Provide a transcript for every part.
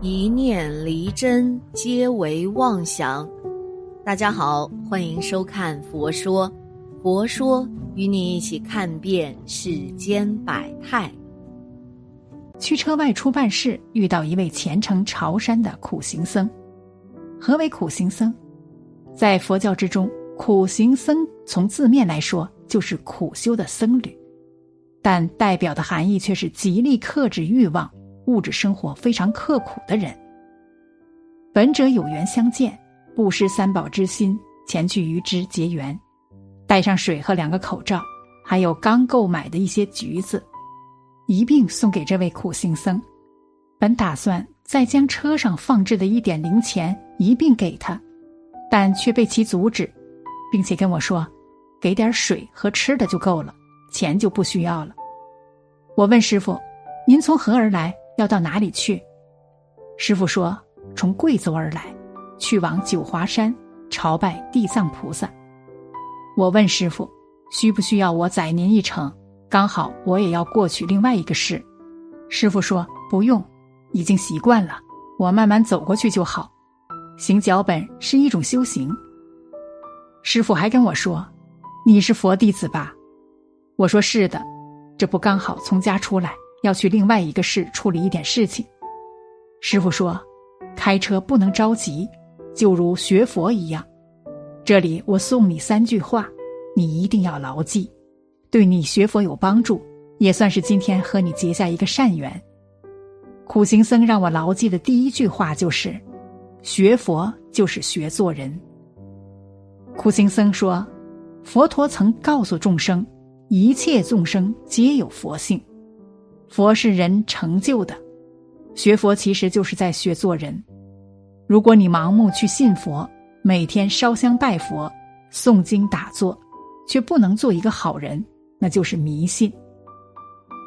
一念离真，皆为妄想。大家好，欢迎收看《佛说》，佛说与你一起看遍世间百态。驱车外出办事，遇到一位虔诚朝山的苦行僧。何为苦行僧？在佛教之中，苦行僧从字面来说就是苦修的僧侣，但代表的含义却是极力克制欲望。物质生活非常刻苦的人，本者有缘相见，不失三宝之心，前去与之结缘，带上水和两个口罩，还有刚购买的一些橘子，一并送给这位苦行僧。本打算再将车上放置的一点零钱一并给他，但却被其阻止，并且跟我说：“给点水和吃的就够了，钱就不需要了。”我问师傅：“您从何而来？”要到哪里去？师傅说：“从贵州而来，去往九华山朝拜地藏菩萨。”我问师傅：“需不需要我载您一程？刚好我也要过去另外一个市。”师傅说：“不用，已经习惯了，我慢慢走过去就好。行脚本是一种修行。”师傅还跟我说：“你是佛弟子吧？”我说：“是的，这不刚好从家出来。”要去另外一个市处理一点事情，师傅说：“开车不能着急，就如学佛一样。这里我送你三句话，你一定要牢记，对你学佛有帮助，也算是今天和你结下一个善缘。”苦行僧让我牢记的第一句话就是：“学佛就是学做人。”苦行僧说：“佛陀曾告诉众生，一切众生皆有佛性。”佛是人成就的，学佛其实就是在学做人。如果你盲目去信佛，每天烧香拜佛、诵经打坐，却不能做一个好人，那就是迷信。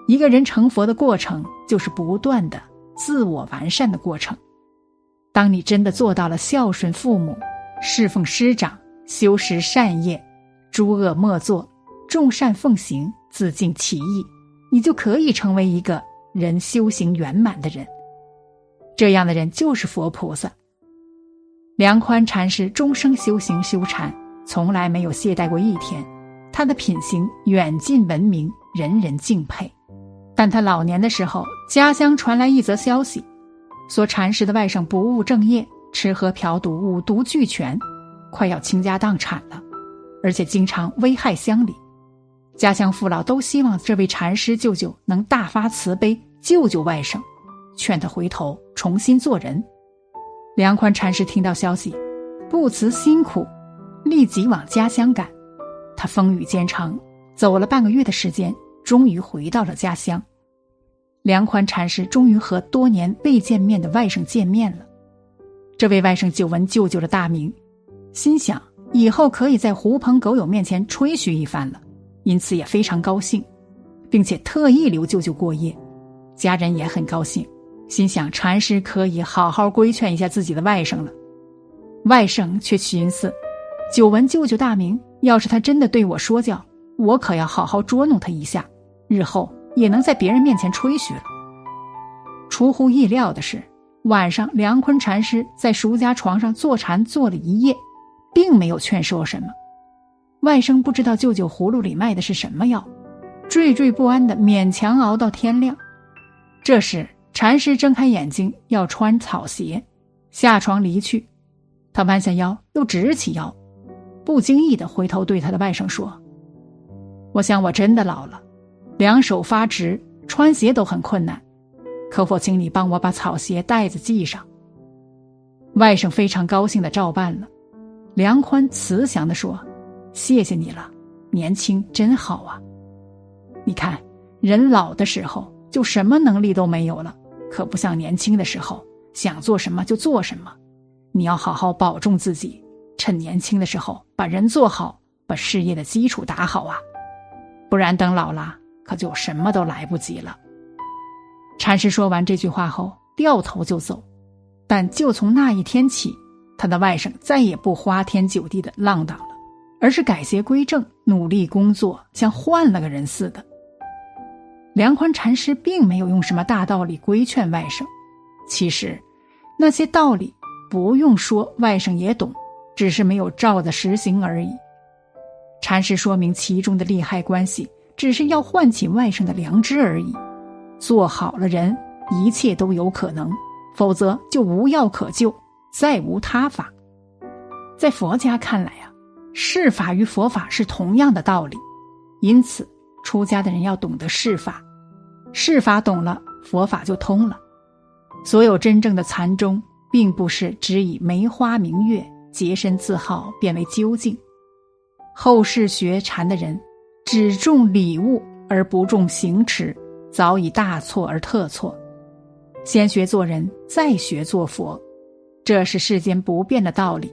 一个人成佛的过程，就是不断的自我完善的过程。当你真的做到了孝顺父母、侍奉师长、修持善业、诸恶莫作、众善奉行、自尽其意。你就可以成为一个人修行圆满的人，这样的人就是佛菩萨。梁宽禅师终生修行修禅，从来没有懈怠过一天，他的品行远近闻名，人人敬佩。但他老年的时候，家乡传来一则消息，说禅师的外甥不务正业，吃喝嫖赌，五毒俱全，快要倾家荡产了，而且经常危害乡里。家乡父老都希望这位禅师舅舅能大发慈悲救救外甥，劝他回头重新做人。梁宽禅师听到消息，不辞辛苦，立即往家乡赶。他风雨兼程，走了半个月的时间，终于回到了家乡。梁宽禅师终于和多年未见面的外甥见面了。这位外甥久闻舅舅的大名，心想以后可以在狐朋狗友面前吹嘘一番了。因此也非常高兴，并且特意留舅舅过夜，家人也很高兴，心想禅师可以好好规劝一下自己的外甥了。外甥却寻思，久闻舅舅大名，要是他真的对我说教，我可要好好捉弄他一下，日后也能在别人面前吹嘘了。出乎意料的是，晚上梁坤禅师在俗家床上坐禅坐了一夜，并没有劝说什么。外甥不知道舅舅葫芦里卖的是什么药，惴惴不安的勉强熬到天亮。这时，禅师睁开眼睛要穿草鞋，下床离去。他弯下腰，又直起腰，不经意的回头对他的外甥说：“我想我真的老了，两手发直，穿鞋都很困难，可否请你帮我把草鞋带子系上？”外甥非常高兴的照办了。梁宽慈祥的说。谢谢你了，年轻真好啊！你看，人老的时候就什么能力都没有了，可不像年轻的时候想做什么就做什么。你要好好保重自己，趁年轻的时候把人做好，把事业的基础打好啊！不然等老了，可就什么都来不及了。禅师说完这句话后，掉头就走。但就从那一天起，他的外甥再也不花天酒地的浪荡。而是改邪归正，努力工作，像换了个人似的。梁宽禅师并没有用什么大道理规劝外甥，其实那些道理不用说，外甥也懂，只是没有照着实行而已。禅师说明其中的利害关系，只是要唤起外甥的良知而已。做好了人，一切都有可能；否则就无药可救，再无他法。在佛家看来，世法与佛法是同样的道理，因此出家的人要懂得世法，世法懂了，佛法就通了。所有真正的禅宗，并不是只以梅花明月、洁身自好变为究竟。后世学禅的人，只重礼物而不重行持，早已大错而特错。先学做人，再学做佛，这是世间不变的道理。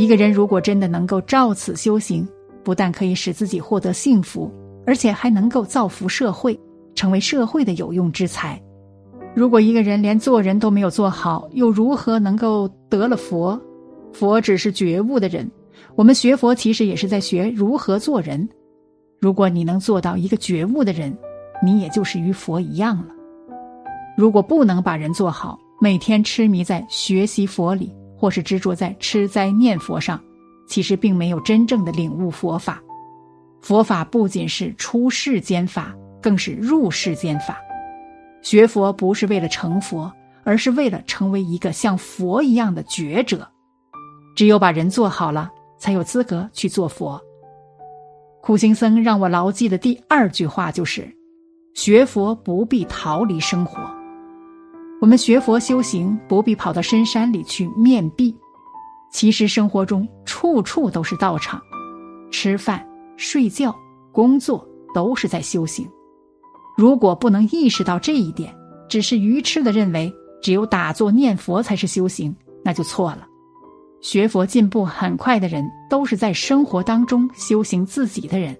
一个人如果真的能够照此修行，不但可以使自己获得幸福，而且还能够造福社会，成为社会的有用之才。如果一个人连做人都没有做好，又如何能够得了佛？佛只是觉悟的人，我们学佛其实也是在学如何做人。如果你能做到一个觉悟的人，你也就是与佛一样了。如果不能把人做好，每天痴迷在学习佛理，或是执着在吃斋念佛上，其实并没有真正的领悟佛法。佛法不仅是出世间法，更是入世间法。学佛不是为了成佛，而是为了成为一个像佛一样的觉者。只有把人做好了，才有资格去做佛。苦行僧让我牢记的第二句话就是：学佛不必逃离生活。我们学佛修行不必跑到深山里去面壁，其实生活中处处都是道场，吃饭、睡觉、工作都是在修行。如果不能意识到这一点，只是愚痴的认为只有打坐念佛才是修行，那就错了。学佛进步很快的人，都是在生活当中修行自己的人。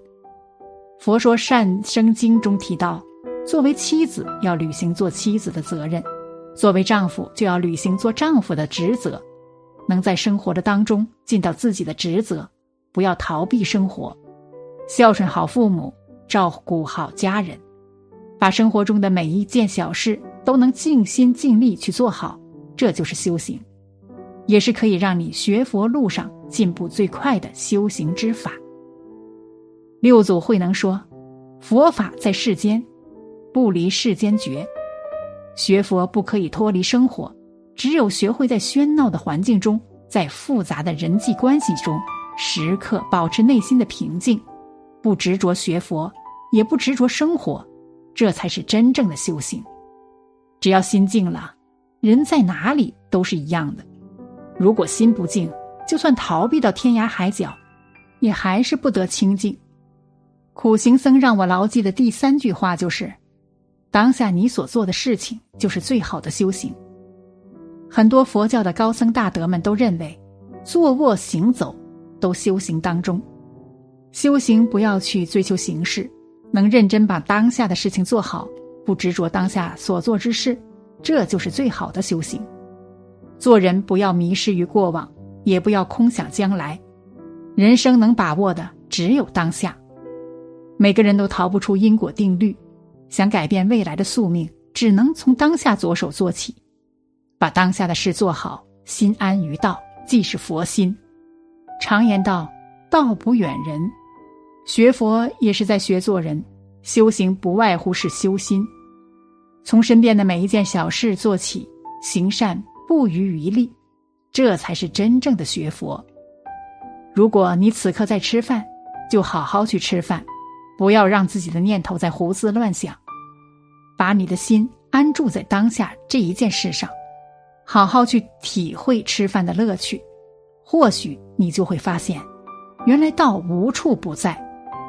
佛说《善生经》中提到，作为妻子要履行做妻子的责任，作为丈夫就要履行做丈夫的职责，能在生活的当中尽到自己的职责，不要逃避生活，孝顺好父母，照顾好家人。把生活中的每一件小事都能尽心尽力去做好，这就是修行，也是可以让你学佛路上进步最快的修行之法。六祖慧能说：“佛法在世间，不离世间觉。学佛不可以脱离生活，只有学会在喧闹的环境中，在复杂的人际关系中，时刻保持内心的平静，不执着学佛，也不执着生活。”这才是真正的修行。只要心静了，人在哪里都是一样的。如果心不静，就算逃避到天涯海角，也还是不得清净。苦行僧让我牢记的第三句话就是：当下你所做的事情就是最好的修行。很多佛教的高僧大德们都认为，坐卧行走都修行当中。修行不要去追求形式。能认真把当下的事情做好，不执着当下所做之事，这就是最好的修行。做人不要迷失于过往，也不要空想将来。人生能把握的只有当下。每个人都逃不出因果定律，想改变未来的宿命，只能从当下着手做起。把当下的事做好，心安于道，即是佛心。常言道：“道不远人。”学佛也是在学做人，修行不外乎是修心，从身边的每一件小事做起，行善不遗余力，这才是真正的学佛。如果你此刻在吃饭，就好好去吃饭，不要让自己的念头在胡思乱想，把你的心安住在当下这一件事上，好好去体会吃饭的乐趣，或许你就会发现，原来道无处不在。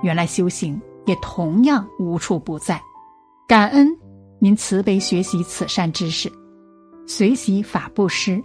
原来修行也同样无处不在，感恩您慈悲学习此善知识，随喜法布施。